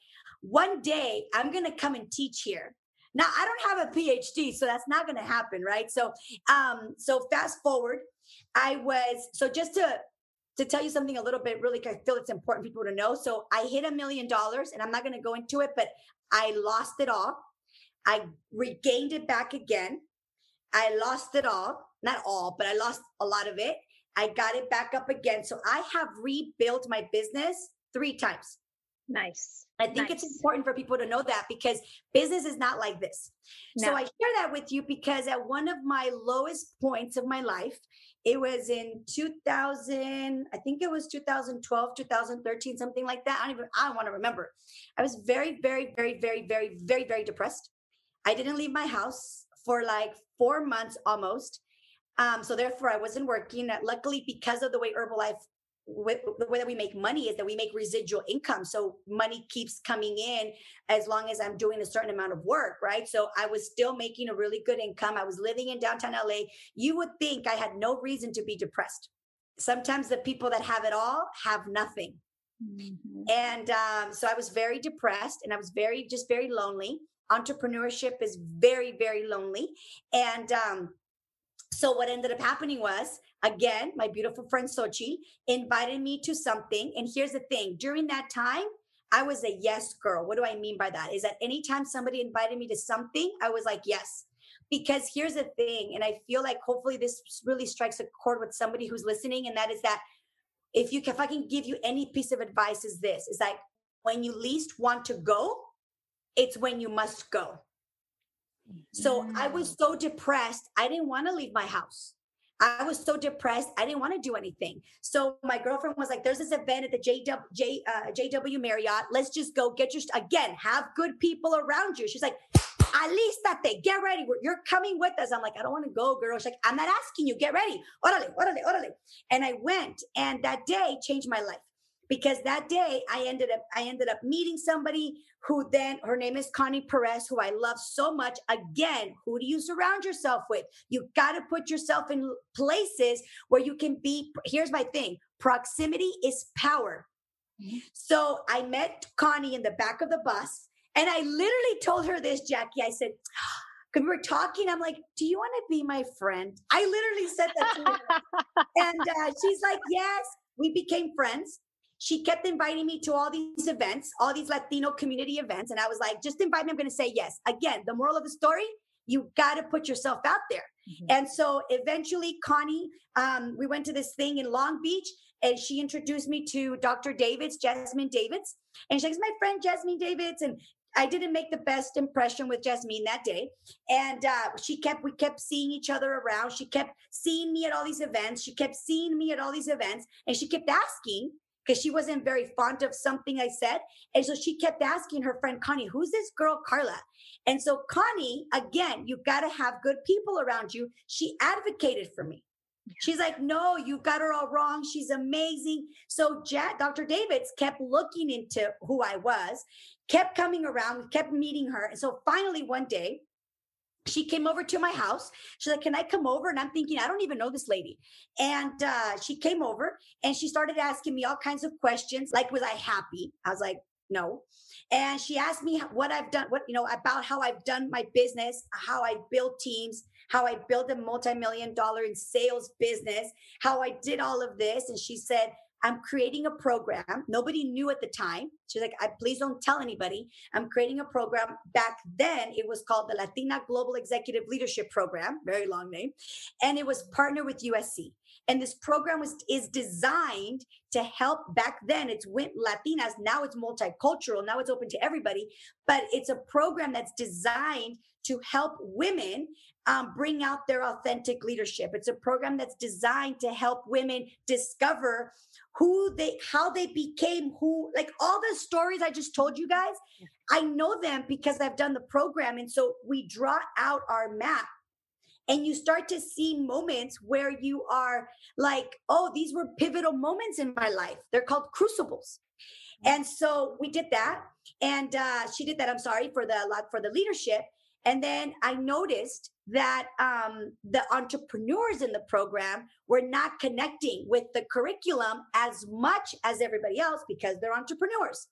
one day I'm going to come and teach here. Now I don't have a PhD, so that's not going to happen, right? So um so fast forward, I was so just to to tell you something a little bit really I feel it's important people to know. So I hit a million dollars and I'm not going to go into it, but I lost it all. I regained it back again. I lost it all, not all, but I lost a lot of it. I got it back up again. So I have rebuilt my business three times. Nice. I think nice. it's important for people to know that because business is not like this. No. So I share that with you because at one of my lowest points of my life, it was in 2000, I think it was 2012, 2013, something like that. I don't even, I don't want to remember. I was very, very, very, very, very, very, very depressed. I didn't leave my house for like four months almost. Um, so therefore, I wasn't working. Luckily, because of the way Herbalife the way that we make money is that we make residual income. So money keeps coming in as long as I'm doing a certain amount of work, right? So I was still making a really good income. I was living in downtown LA. You would think I had no reason to be depressed. Sometimes the people that have it all have nothing. Mm-hmm. And um, so I was very depressed and I was very, just very lonely. Entrepreneurship is very, very lonely. And um, so what ended up happening was again, my beautiful friend Sochi invited me to something. And here's the thing during that time, I was a yes girl. What do I mean by that? Is that anytime somebody invited me to something, I was like, yes. Because here's the thing, and I feel like hopefully this really strikes a chord with somebody who's listening, and that is that if you if I can give you any piece of advice, is this is like when you least want to go, it's when you must go. So I was mm. so depressed, I didn't want to leave my house. I was so depressed. I didn't want to do anything. So my girlfriend was like, "There's this event at the JW, J, uh, JW Marriott. Let's just go get your again. Have good people around you." She's like, "At least get ready. You're coming with us." I'm like, "I don't want to go, girl." She's like, "I'm not asking you. Get ready. Orale, orale, orale." And I went, and that day changed my life because that day I ended up I ended up meeting somebody who then her name is Connie Perez, who I love so much. Again, who do you surround yourself with? You got to put yourself in places where you can be. Here's my thing: proximity is power. Mm-hmm. So I met Connie in the back of the bus, and I literally told her this, Jackie. I said. Because we were talking, I'm like, "Do you want to be my friend?" I literally said that to her, and uh, she's like, "Yes." We became friends she kept inviting me to all these events, all these Latino community events. And I was like, just invite me. I'm going to say yes. Again, the moral of the story, you got to put yourself out there. Mm-hmm. And so eventually, Connie, um, we went to this thing in Long Beach and she introduced me to Dr. Davidds, Jasmine Davidds. And she's my friend Jasmine Davidds. And I didn't make the best impression with Jasmine that day. And uh, she kept, we kept seeing each other around. She kept seeing me at all these events. She kept seeing me at all these events. And she kept asking, because she wasn't very fond of something I said. And so she kept asking her friend Connie, who's this girl, Carla? And so Connie, again, you got to have good people around you. She advocated for me. She's like, no, you've got her all wrong. She's amazing. So Jack, Dr. Davidds kept looking into who I was, kept coming around, kept meeting her. And so finally one day, she came over to my house. She's like, Can I come over? And I'm thinking, I don't even know this lady. And uh, she came over and she started asking me all kinds of questions. Like, was I happy? I was like, No. And she asked me what I've done, what, you know, about how I've done my business, how I build teams, how I built a multi million dollar in sales business, how I did all of this. And she said, I'm creating a program. Nobody knew at the time. She's like, I please don't tell anybody. I'm creating a program. Back then, it was called the Latina Global Executive Leadership Program, very long name. And it was partnered with USC. And this program was is designed to help back then it's went Latinas, now it's multicultural, now it's open to everybody, but it's a program that's designed to help women um, bring out their authentic leadership. It's a program that's designed to help women discover who they how they became who like all the stories I just told you guys, I know them because I've done the program. And so we draw out our map and you start to see moments where you are like, oh, these were pivotal moments in my life. They're called crucibles. And so we did that. And uh, she did that, I'm sorry, for the for the leadership. And then I noticed that um, the entrepreneurs in the program were not connecting with the curriculum as much as everybody else because they're entrepreneurs.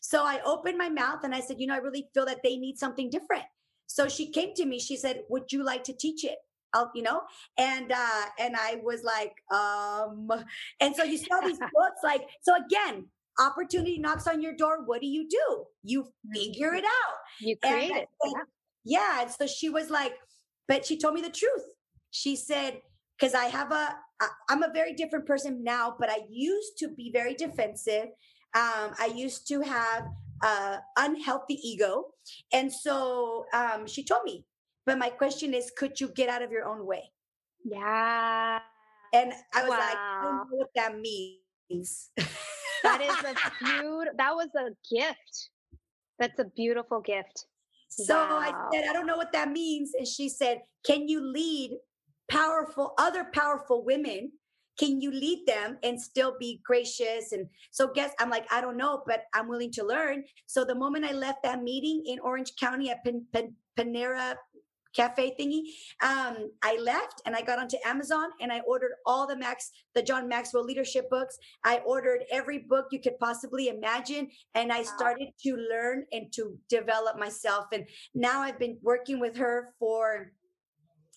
So I opened my mouth and I said, you know, I really feel that they need something different. So she came to me. She said, "Would you like to teach it?" I'll, you know, and uh, and I was like, um, and so you saw these books, like so again. Opportunity knocks on your door. What do you do? You figure it out. You create it. Said, yeah. And so she was like, but she told me the truth. She said, because I have a, I'm a very different person now, but I used to be very defensive. Um, I used to have uh, unhealthy ego. And so um, she told me, but my question is, could you get out of your own way? Yeah. And I was wow. like, I don't know what that means. that is a beautiful, that was a gift. That's a beautiful gift. So wow. I said, I don't know what that means. And she said, Can you lead powerful, other powerful women can you lead them and still be gracious and so guess i'm like i don't know but i'm willing to learn so the moment i left that meeting in orange county at Pan- Pan- panera cafe thingy. Um, i left and i got onto amazon and i ordered all the max the john maxwell leadership books. I ordered every book you could possibly imagine and i started to learn and to develop myself. And now i've been working with her for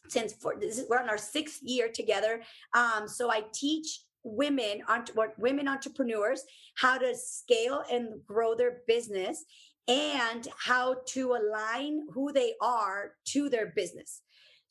since for, this is, we're on our sixth year together. Um, so I teach women, women entrepreneurs, how to scale and grow their business and how to align who they are to their business.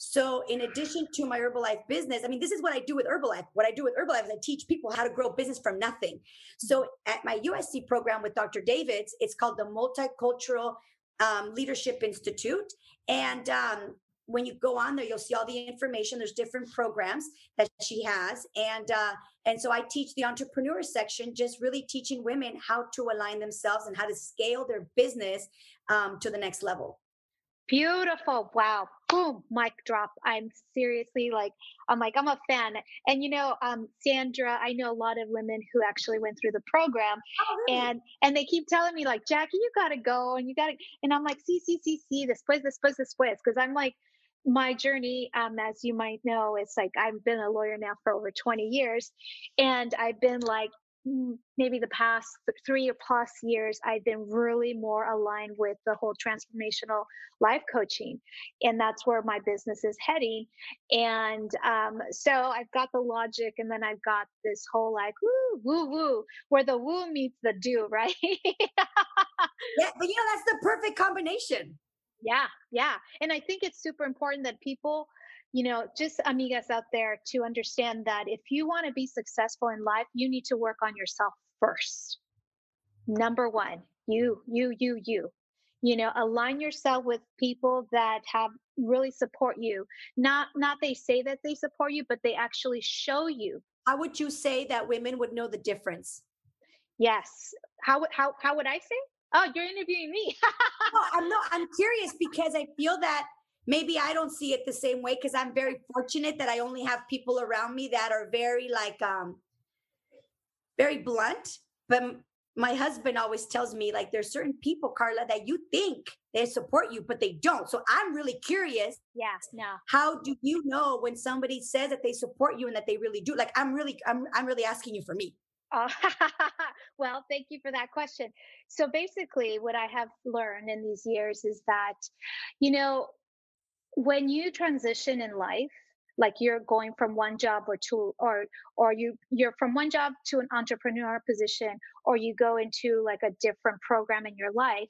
So, in addition to my Herbalife business, I mean, this is what I do with Herbalife. What I do with Herbalife is I teach people how to grow business from nothing. So, at my USC program with Dr. Davidds, it's called the Multicultural um, Leadership Institute. And um, when you go on there, you'll see all the information. There's different programs that she has, and uh, and so I teach the entrepreneur section, just really teaching women how to align themselves and how to scale their business um, to the next level. Beautiful. Wow. Boom. Mic drop. I'm seriously like, I'm like, I'm a fan. And you know, um, Sandra, I know a lot of women who actually went through the program oh, really? and, and they keep telling me like, Jackie, you gotta go and you gotta, and I'm like, see, see, see, see, this place, this place, this place, Cause I'm like, my journey, um, as you might know, it's like I've been a lawyer now for over 20 years, and I've been like maybe the past three or plus years, I've been really more aligned with the whole transformational life coaching, and that's where my business is heading. And um, so I've got the logic, and then I've got this whole like woo woo woo, where the woo meets the do, right? yeah, but you know that's the perfect combination. Yeah, yeah. And I think it's super important that people, you know, just amigas out there to understand that if you want to be successful in life, you need to work on yourself first. Number one, you, you, you, you. You know, align yourself with people that have really support you. Not not they say that they support you, but they actually show you. How would you say that women would know the difference? Yes. How how how would I say? Oh, you're interviewing me. no, I'm not. I'm curious because I feel that maybe I don't see it the same way because I'm very fortunate that I only have people around me that are very like um very blunt. But my husband always tells me like there's certain people, Carla, that you think they support you, but they don't. So I'm really curious. Yeah, no. How do you know when somebody says that they support you and that they really do? Like I'm really, I'm, I'm really asking you for me. Uh, well, thank you for that question. So basically, what I have learned in these years is that, you know, when you transition in life, like you're going from one job or two or or you you're from one job to an entrepreneur position or you go into like a different program in your life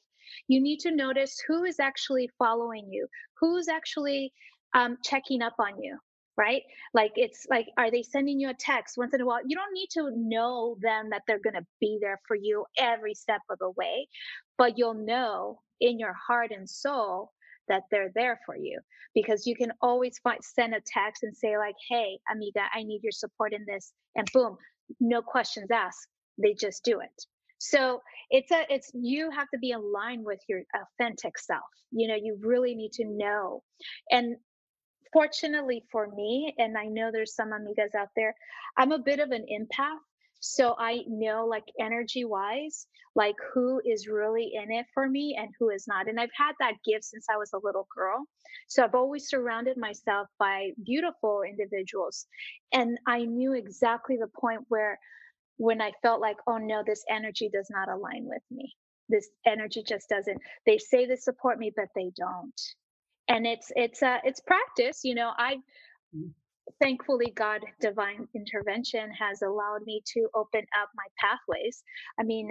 you need to notice who is actually following you who's actually um, checking up on you right? Like it's like, are they sending you a text once in a while? You don't need to know them that they're going to be there for you every step of the way, but you'll know in your heart and soul that they're there for you because you can always find, send a text and say like, hey, amiga, I need your support in this, and boom, no questions asked. They just do it. So it's a it's you have to be aligned with your authentic self. You know, you really need to know. And fortunately for me, and I know there's some amigas out there, I'm a bit of an empath. So I know, like, energy wise, like who is really in it for me and who is not. And I've had that gift since I was a little girl. So I've always surrounded myself by beautiful individuals. And I knew exactly the point where, when I felt like, oh no, this energy does not align with me. This energy just doesn't. They say they support me, but they don't. And it's it's uh it's practice, you know. I mm thankfully god divine intervention has allowed me to open up my pathways i mean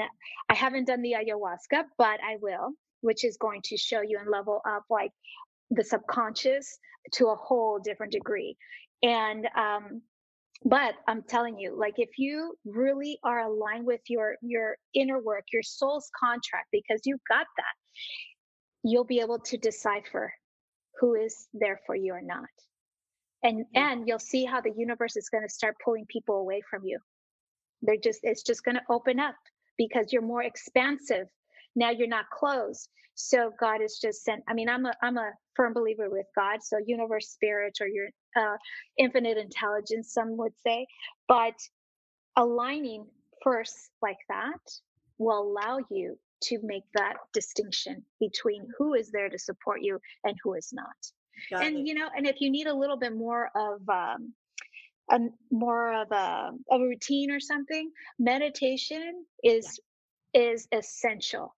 i haven't done the ayahuasca but i will which is going to show you and level up like the subconscious to a whole different degree and um but i'm telling you like if you really are aligned with your your inner work your soul's contract because you've got that you'll be able to decipher who is there for you or not. And mm-hmm. and you'll see how the universe is going to start pulling people away from you. They're just it's just going to open up because you're more expansive. Now you're not closed. So god is just sent i mean i'm a i'm a firm believer with god so universe spirit or your uh, infinite intelligence some would say but aligning first like that will allow you to make that distinction between who is there to support you and who is not Got and it. you know, and if you need a little bit more of um, a more of a, a routine or something, meditation is yeah. is essential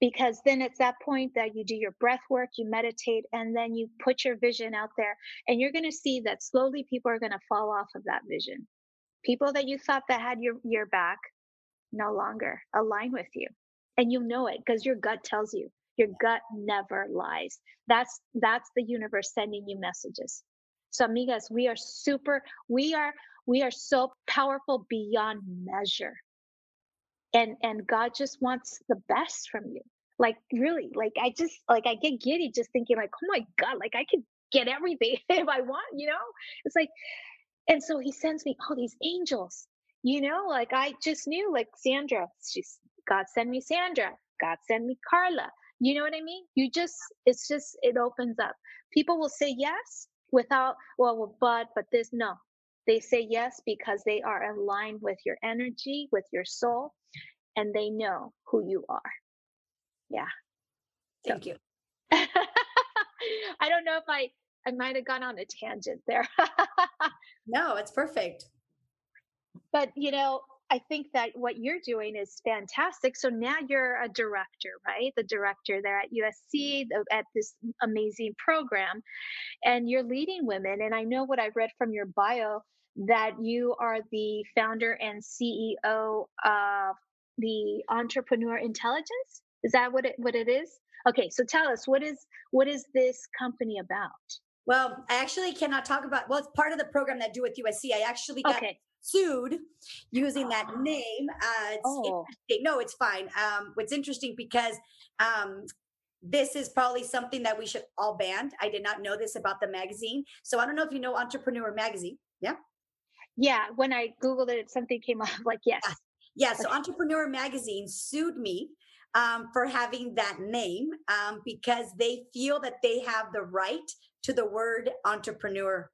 because then it's that point that you do your breath work, you meditate, and then you put your vision out there, and you're going to see that slowly people are going to fall off of that vision. People that you thought that had your your back no longer align with you, and you know it because your gut tells you. Your gut never lies. That's that's the universe sending you messages. So amigas, we are super we are we are so powerful beyond measure. And and God just wants the best from you. Like really, like I just like I get giddy just thinking like, "Oh my god, like I could get everything if I want, you know?" It's like and so he sends me all these angels. You know, like I just knew like Sandra, she's God send me Sandra. God send me Carla. You know what I mean? You just, it's just, it opens up. People will say yes without, well, well but, but this, no. They say yes because they are aligned with your energy, with your soul, and they know who you are. Yeah. Thank so. you. I don't know if I, I might have gone on a tangent there. no, it's perfect. But, you know, I think that what you're doing is fantastic. So now you're a director, right? The director there at USC at this amazing program, and you're leading women. And I know what I read from your bio that you are the founder and CEO of the Entrepreneur Intelligence. Is that what it what it is? Okay, so tell us what is what is this company about? Well, I actually cannot talk about. Well, it's part of the program that I do with USC. I actually got okay sued using that name. Uh, it's oh. No, it's fine. Um, what's interesting because um, this is probably something that we should all ban. I did not know this about the magazine. So I don't know if you know Entrepreneur Magazine. Yeah. Yeah. When I Googled it, something came up like, yes. Yeah. yeah so Entrepreneur Magazine sued me um, for having that name um, because they feel that they have the right to the word entrepreneur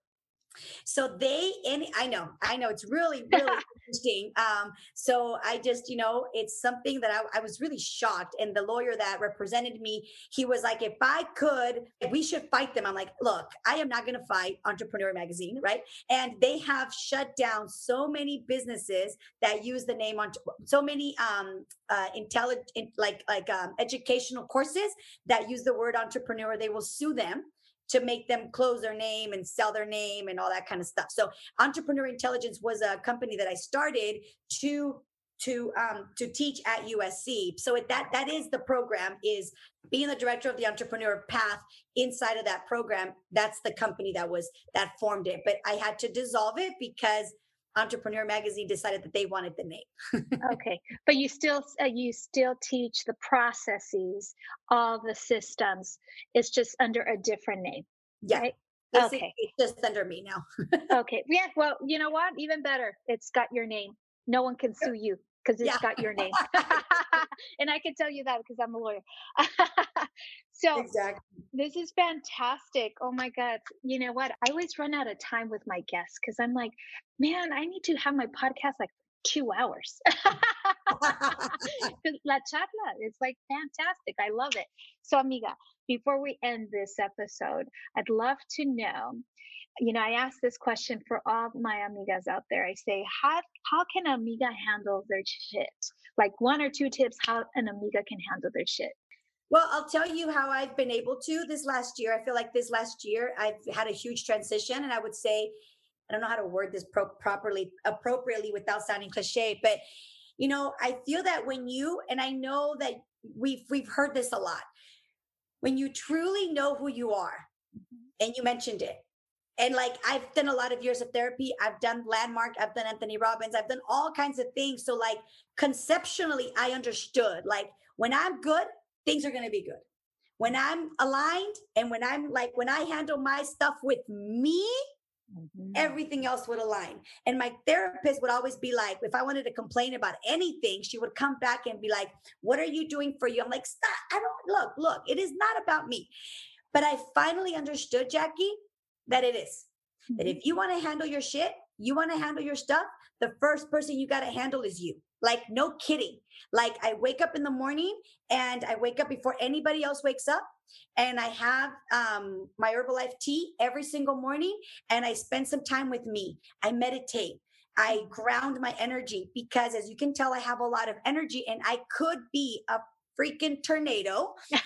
so they, and I know, I know it's really, really interesting. Um, so I just, you know, it's something that I, I, was really shocked. And the lawyer that represented me, he was like, if I could, we should fight them. I'm like, look, I am not going to fight Entrepreneur Magazine, right? And they have shut down so many businesses that use the name on so many um, uh, intelligent, like like um, educational courses that use the word entrepreneur. They will sue them to make them close their name and sell their name and all that kind of stuff. So Entrepreneur Intelligence was a company that I started to to um, to teach at USC. So that that is the program is being the director of the entrepreneur path inside of that program. That's the company that was that formed it. But I had to dissolve it because Entrepreneur Magazine decided that they wanted the name. okay, but you still uh, you still teach the processes of the systems. It's just under a different name. Yeah. Right? okay. It's just under me now. okay. Yeah. Well, you know what? Even better. It's got your name. No one can sue you. Because it's Yeah. got your name. and I can tell you that because I'm a lawyer. so Exactly. this is fantastic. Oh my God. You know what? I always run out of time with my guests because I'm like, man, I need to have my podcast like two hours. La charla is like fantastic. I love it. So, amiga, before we end this episode, I'd love to know. You know, I ask this question for all my amigas out there. I say, how how can an amiga handle their shit? Like one or two tips how an amiga can handle their shit. Well, I'll tell you how I've been able to this last year. I feel like this last year I've had a huge transition, and I would say, I don't know how to word this pro- properly, appropriately without sounding cliche, but you know, I feel that when you and I know that we've we've heard this a lot, when you truly know who you are, mm-hmm. and you mentioned it, and like I've done a lot of years of therapy, I've done Landmark, I've done Anthony Robbins, I've done all kinds of things. So like conceptually, I understood like when I'm good things are going to be good. When I'm aligned and when I'm like, when I handle my stuff with me, Mm-hmm. everything else would align. And my therapist would always be like, if I wanted to complain about anything, she would come back and be like, What are you doing for you? I'm like, Stop. I don't look, look, it is not about me. But I finally understood, Jackie, that it is. That mm-hmm. if you want to handle your shit, you want to handle your stuff, the first person you got to handle is you. Like, no kidding. Like, I wake up in the morning and I wake up before anybody else wakes up. And I have um, my Herbalife tea every single morning. And I spend some time with me. I meditate. I ground my energy because, as you can tell, I have a lot of energy and I could be a freaking tornado.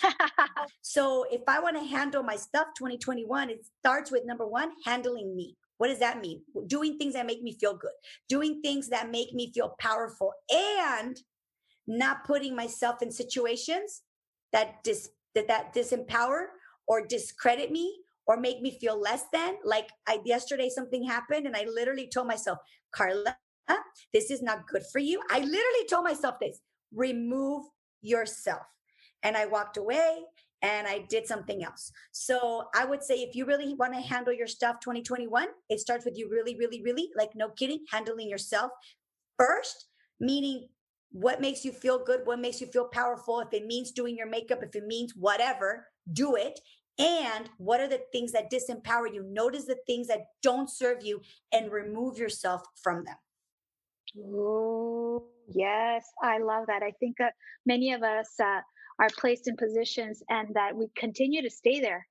So if I want to handle my stuff 2021, it starts with number one, handling me. What does that mean? Doing things that make me feel good, doing things that make me feel powerful, and not putting myself in situations that dis that, that disempower or discredit me or make me feel less than. Like I yesterday something happened and I literally told myself, Carla, this is not good for you. I literally told myself this, remove yourself. And I walked away and I did something else. So I would say if you really want to handle your stuff 2021, it starts with you really, really, really, like no kidding, handling yourself first, meaning what makes you feel good, what makes you feel powerful. If it means doing your makeup, if it means whatever, do it. And what are the things that disempower you? Notice the things that don't serve you and remove yourself from them. Oh, yes, I love that. I think uh, many of us uh, are placed in positions and that we continue to stay there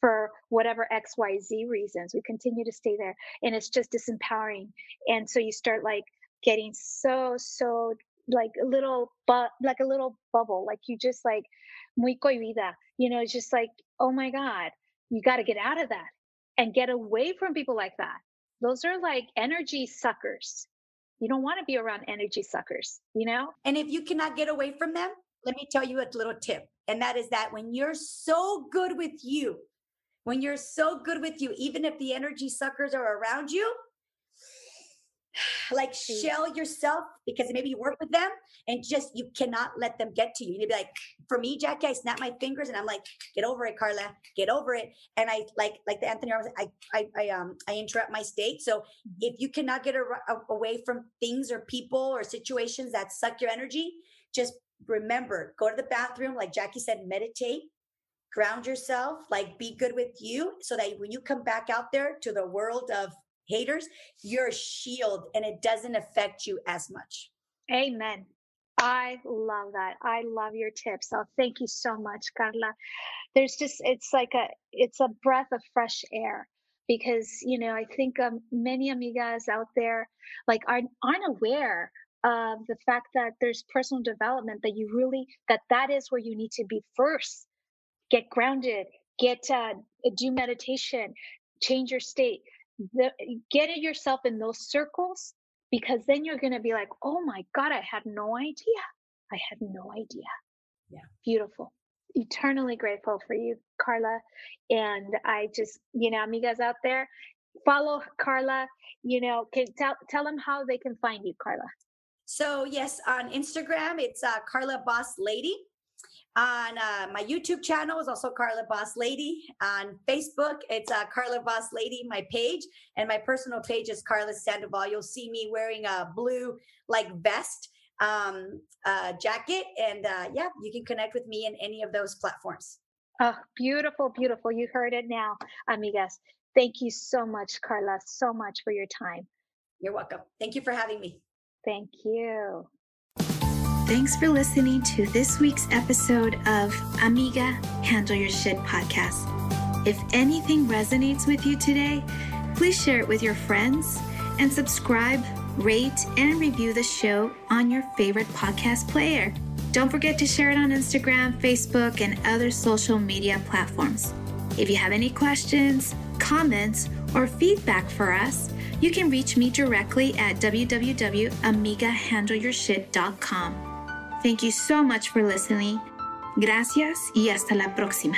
for whatever XYZ reasons. We continue to stay there and it's just disempowering. And so you start like getting so, so like a little, but like a little bubble, like you just like, muy cohibida, you know, it's just like, oh my God, you got to get out of that and get away from people like that. Those are like energy suckers. You don't want to be around energy suckers, you know? And if you cannot get away from them, let me tell you a little tip. And that is that when you're so good with you, when you're so good with you, even if the energy suckers are around you, like shell yourself because maybe you work with them and just you cannot let them get to you. You'd be like, for me, Jackie, I snap my fingers and I'm like, get over it, Carla, get over it. And I like like the Anthony I I, I um I interrupt my state. So if you cannot get a, a, away from things or people or situations that suck your energy, just remember, go to the bathroom, like Jackie said, meditate, ground yourself, like be good with you, so that when you come back out there to the world of haters, you're a shield and it doesn't affect you as much. Amen. I love that. I love your tips. Oh, thank you so much, Carla. There's just, it's like a, it's a breath of fresh air because, you know, I think um, many amigas out there like aren't, aren't aware of the fact that there's personal development that you really, that that is where you need to be first. Get grounded, get, uh, do meditation, change your state the, get it yourself in those circles because then you're going to be like, oh my God, I had no idea. I had no idea. Yeah. Beautiful. Eternally grateful for you, Carla. And I just, you know, amigas out there, follow Carla. You know, can tell tell them how they can find you, Carla. So yes, on Instagram, it's uh, Carla Boss Lady. On uh, my YouTube channel is also Carla Boss Lady. On Facebook, it's uh, Carla Boss Lady, my page. And my personal page is Carla Sandoval. You'll see me wearing a blue like vest um, uh, jacket. And uh, yeah, you can connect with me in any of those platforms. Oh, beautiful, beautiful. You heard it now, amigas. Thank you so much, Carla, so much for your time. You're welcome. Thank you for having me. Thank you. Thanks for listening to this week's episode of Amiga Handle Your Shit podcast. If anything resonates with you today, please share it with your friends and subscribe, rate, and review the show on your favorite podcast player. Don't forget to share it on Instagram, Facebook, and other social media platforms. If you have any questions, comments, or feedback for us, you can reach me directly at www.amigahandleyourshit.com. Thank you so much for listening. Gracias y hasta la próxima.